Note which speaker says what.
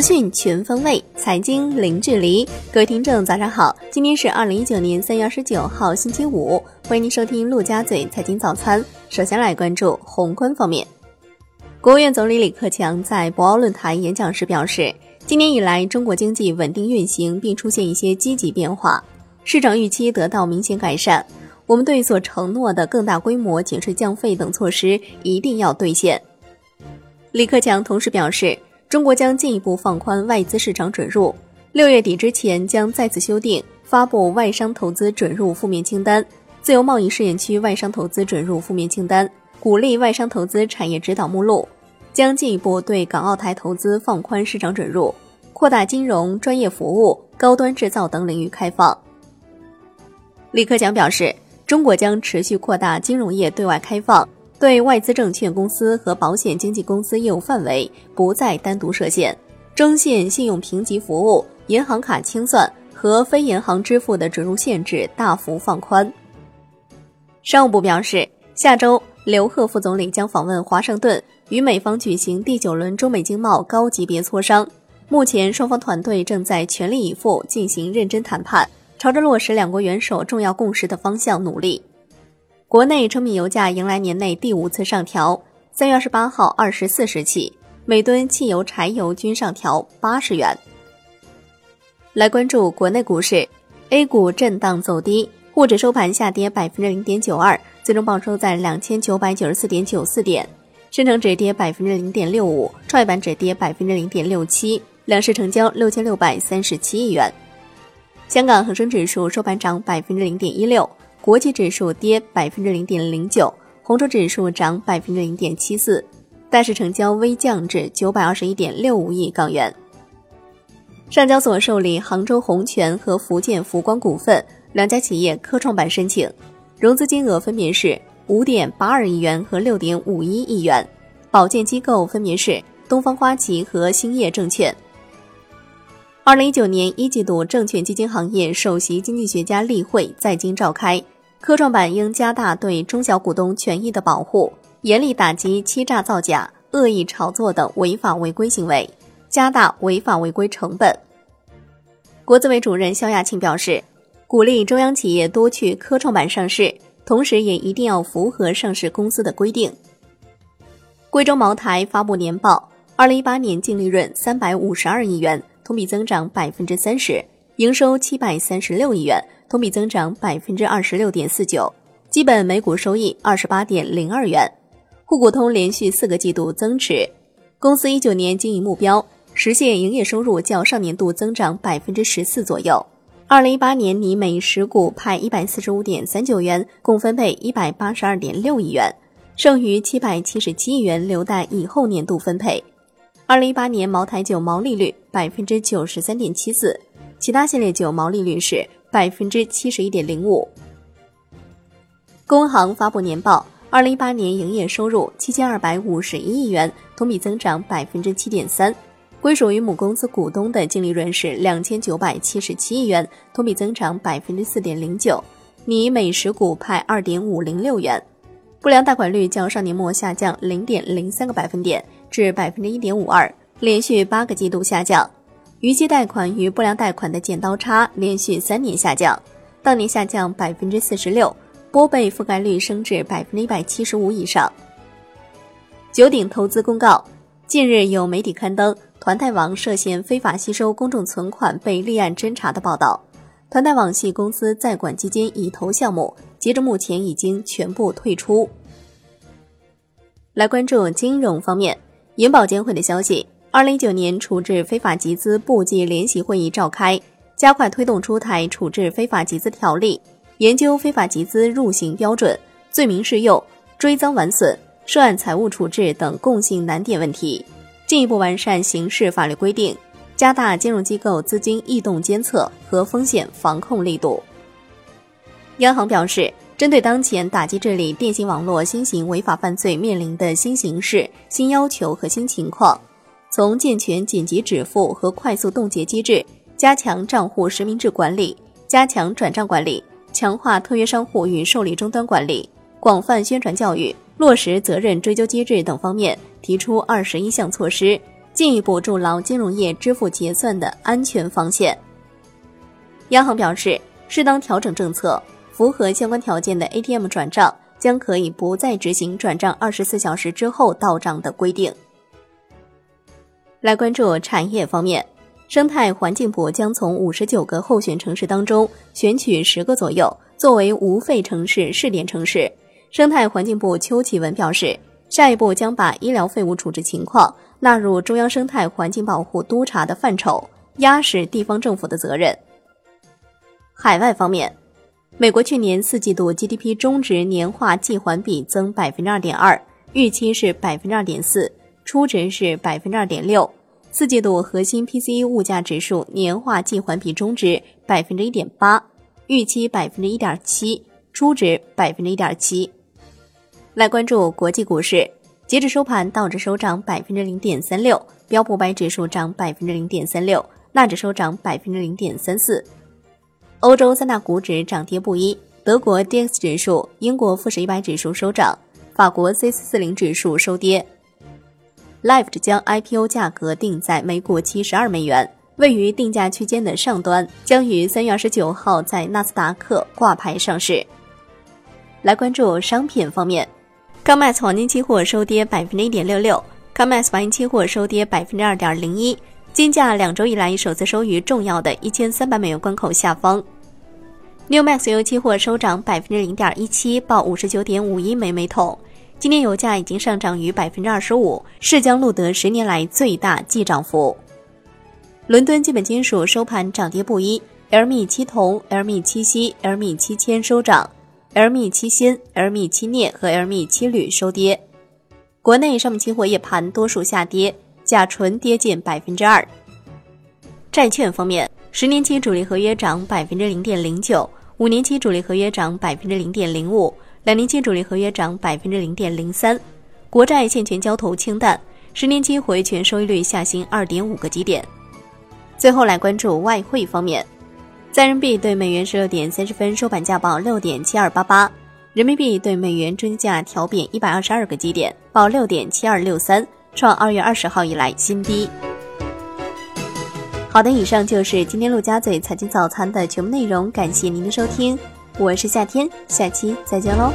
Speaker 1: 资讯全方位，财经零距离。各位听众，早上好！今天是二零一九年三月二十九号，星期五。欢迎您收听陆家嘴财经早餐。首先来关注宏观方面。国务院总理李克强在博鳌论坛演讲时表示，今年以来，中国经济稳定运行，并出现一些积极变化，市场预期得到明显改善。我们对所承诺的更大规模减税降费等措施一定要兑现。李克强同时表示。中国将进一步放宽外资市场准入，六月底之前将再次修订发布外商投资准入负面清单、自由贸易试验区外商投资准入负面清单、鼓励外商投资产业指导目录，将进一步对港澳台投资放宽市场准入，扩大金融、专业服务、高端制造等领域开放。李克强表示，中国将持续扩大金融业对外开放。对外资证券公司和保险经纪公司业务范围不再单独设限，征信信用评级服务、银行卡清算和非银行支付的准入限制大幅放宽。商务部表示，下周刘鹤副总理将访问华盛顿，与美方举行第九轮中美经贸高级别磋商。目前，双方团队正在全力以赴进行认真谈判，朝着落实两国元首重要共识的方向努力。国内成品油价迎来年内第五次上调，三月二十八号二十四时起，每吨汽油、柴油均上调八十元。来关注国内股市，A 股震荡走低，沪指收盘下跌百分之零点九二，最终报收在两千九百九十四点九四点；深成指跌百分之零点六五，创业板指跌百分之零点六七，两市成交六千六百三十七亿元。香港恒生指数收盘涨百分之零点一六。国际指数跌百分之零点零九，红筹指数涨百分之零点七四，大市成交微降至九百二十一点六五亿港元。上交所受理杭州宏泉和福建福光股份两家企业科创板申请，融资金额分别是五点八二亿元和六点五一亿元，保荐机构分别是东方花旗和兴业证券。二零一九年一季度证券基金行业首席经济学家例会在京召开。科创板应加大对中小股东权益的保护，严厉打击欺诈造假、恶意炒作等违法违规行为，加大违法违规成本。国资委主任肖亚庆表示，鼓励中央企业多去科创板上市，同时也一定要符合上市公司的规定。贵州茅台发布年报，二零一八年净利润三百五十二亿元，同比增长百分之三十，营收七百三十六亿元。同比增长百分之二十六点四九，基本每股收益二十八点零二元。沪股通连续四个季度增持。公司一九年经营目标实现营业收入较上年度增长百分之十四左右。二零一八年拟每十股派一百四十五点三九元，共分配一百八十二点六亿元，剩余七百七十七亿元留待以后年度分配。二零一八年茅台酒毛利率百分之九十三点七四，其他系列酒毛利率是。百分之七十一点零五。工行发布年报，二零一八年营业收入七千二百五十一亿元，同比增长百分之七点三。归属于母公司股东的净利润是两千九百七十七亿元，同比增长百分之四点零九。拟每十股派二点五零六元。不良贷款率较上年末下降零点零三个百分点至百分之一点五二，连续八个季度下降。逾期贷款与不良贷款的剪刀差连续三年下降，当年下降百分之四十六，拨备覆盖率升至百分之一百七十五以上。九鼎投资公告：近日有媒体刊登团贷网涉嫌非法吸收公众存款被立案侦查的报道，团贷网系公司在管基金已投项目，截至目前已经全部退出。来关注金融方面，银保监会的消息。二零一九年处置非法集资部际联席会议召开，加快推动出台处置非法集资条例，研究非法集资入刑标准、罪名适用、追赃完损、涉案财务处置等共性难点问题，进一步完善刑事法律规定，加大金融机构资金异动监测和风险防控力度。央行表示，针对当前打击治理电信网络新型违法犯罪面临的新形势、新要求和新情况。从健全紧急止付和快速冻结机制，加强账户实名制管理，加强转账管理，强化特约商户与受理终端管理，广泛宣传教育，落实责任追究机制等方面，提出二十一项措施，进一步筑牢金融业支付结算的安全防线。央行表示，适当调整政策，符合相关条件的 ATM 转账将可以不再执行转账二十四小时之后到账的规定。来关注产业方面，生态环境部将从五十九个候选城市当中选取十个左右，作为无废城市试点城市。生态环境部邱启文表示，下一步将把医疗废物处置情况纳入中央生态环境保护督查的范畴，压实地方政府的责任。海外方面，美国去年四季度 GDP 中值年化季环比增百分之二点二，预期是百分之二点四，初值是百分之二点六。四季度核心 PCE 物价指数年化季环比中值百分之一点八，预期百分之一点七，初值百分之一点七。来关注国际股市，截止收盘，道指收涨百分之零点三六，标普白指数涨百分之零点三六，纳指收涨百分之零点三四。欧洲三大股指涨跌不一，德国 D X 指数、英国富时一百指数收涨，法国 C 四四零指数收跌。Lift 将 IPO 价格定在每股七十二美元，位于定价区间的上端，将于三月二十九号在纳斯达克挂牌上市。来关注商品方面，COMEX 黄金期货收跌百分之一点六六，COMEX 白银期货收跌百分之二点零一。金价两周以来首次收于重要的一千三百美元关口下方。New Max 油期货收涨百分之零点一七，报五十九点五一美桶。今年油价已经上涨逾百分之二十五，是将录得十年来最大季涨幅。伦敦基本金属收盘涨跌不一，LME 七铜、LME 七锡、LME 七铅收涨，LME 七锌、LME 七镍和 LME 七铝收跌。国内商品期货夜盘多数下跌。甲醇跌近百分之二。债券方面，十年期主力合约涨百分之零点零九，五年期主力合约涨百分之零点零五，两年期主力合约涨百分之零点零三。国债现权交投清淡，十年期回权收益率下行二点五个基点。最后来关注外汇方面，在人民币对美元十六点三十分收盘价报六点七二八八，人民币对美元中价调贬一百二十二个基点，报六点七二六三。创二月二十号以来新低。好的，以上就是今天陆家嘴财经早餐的全部内容，感谢您的收听，我是夏天，下期再见喽。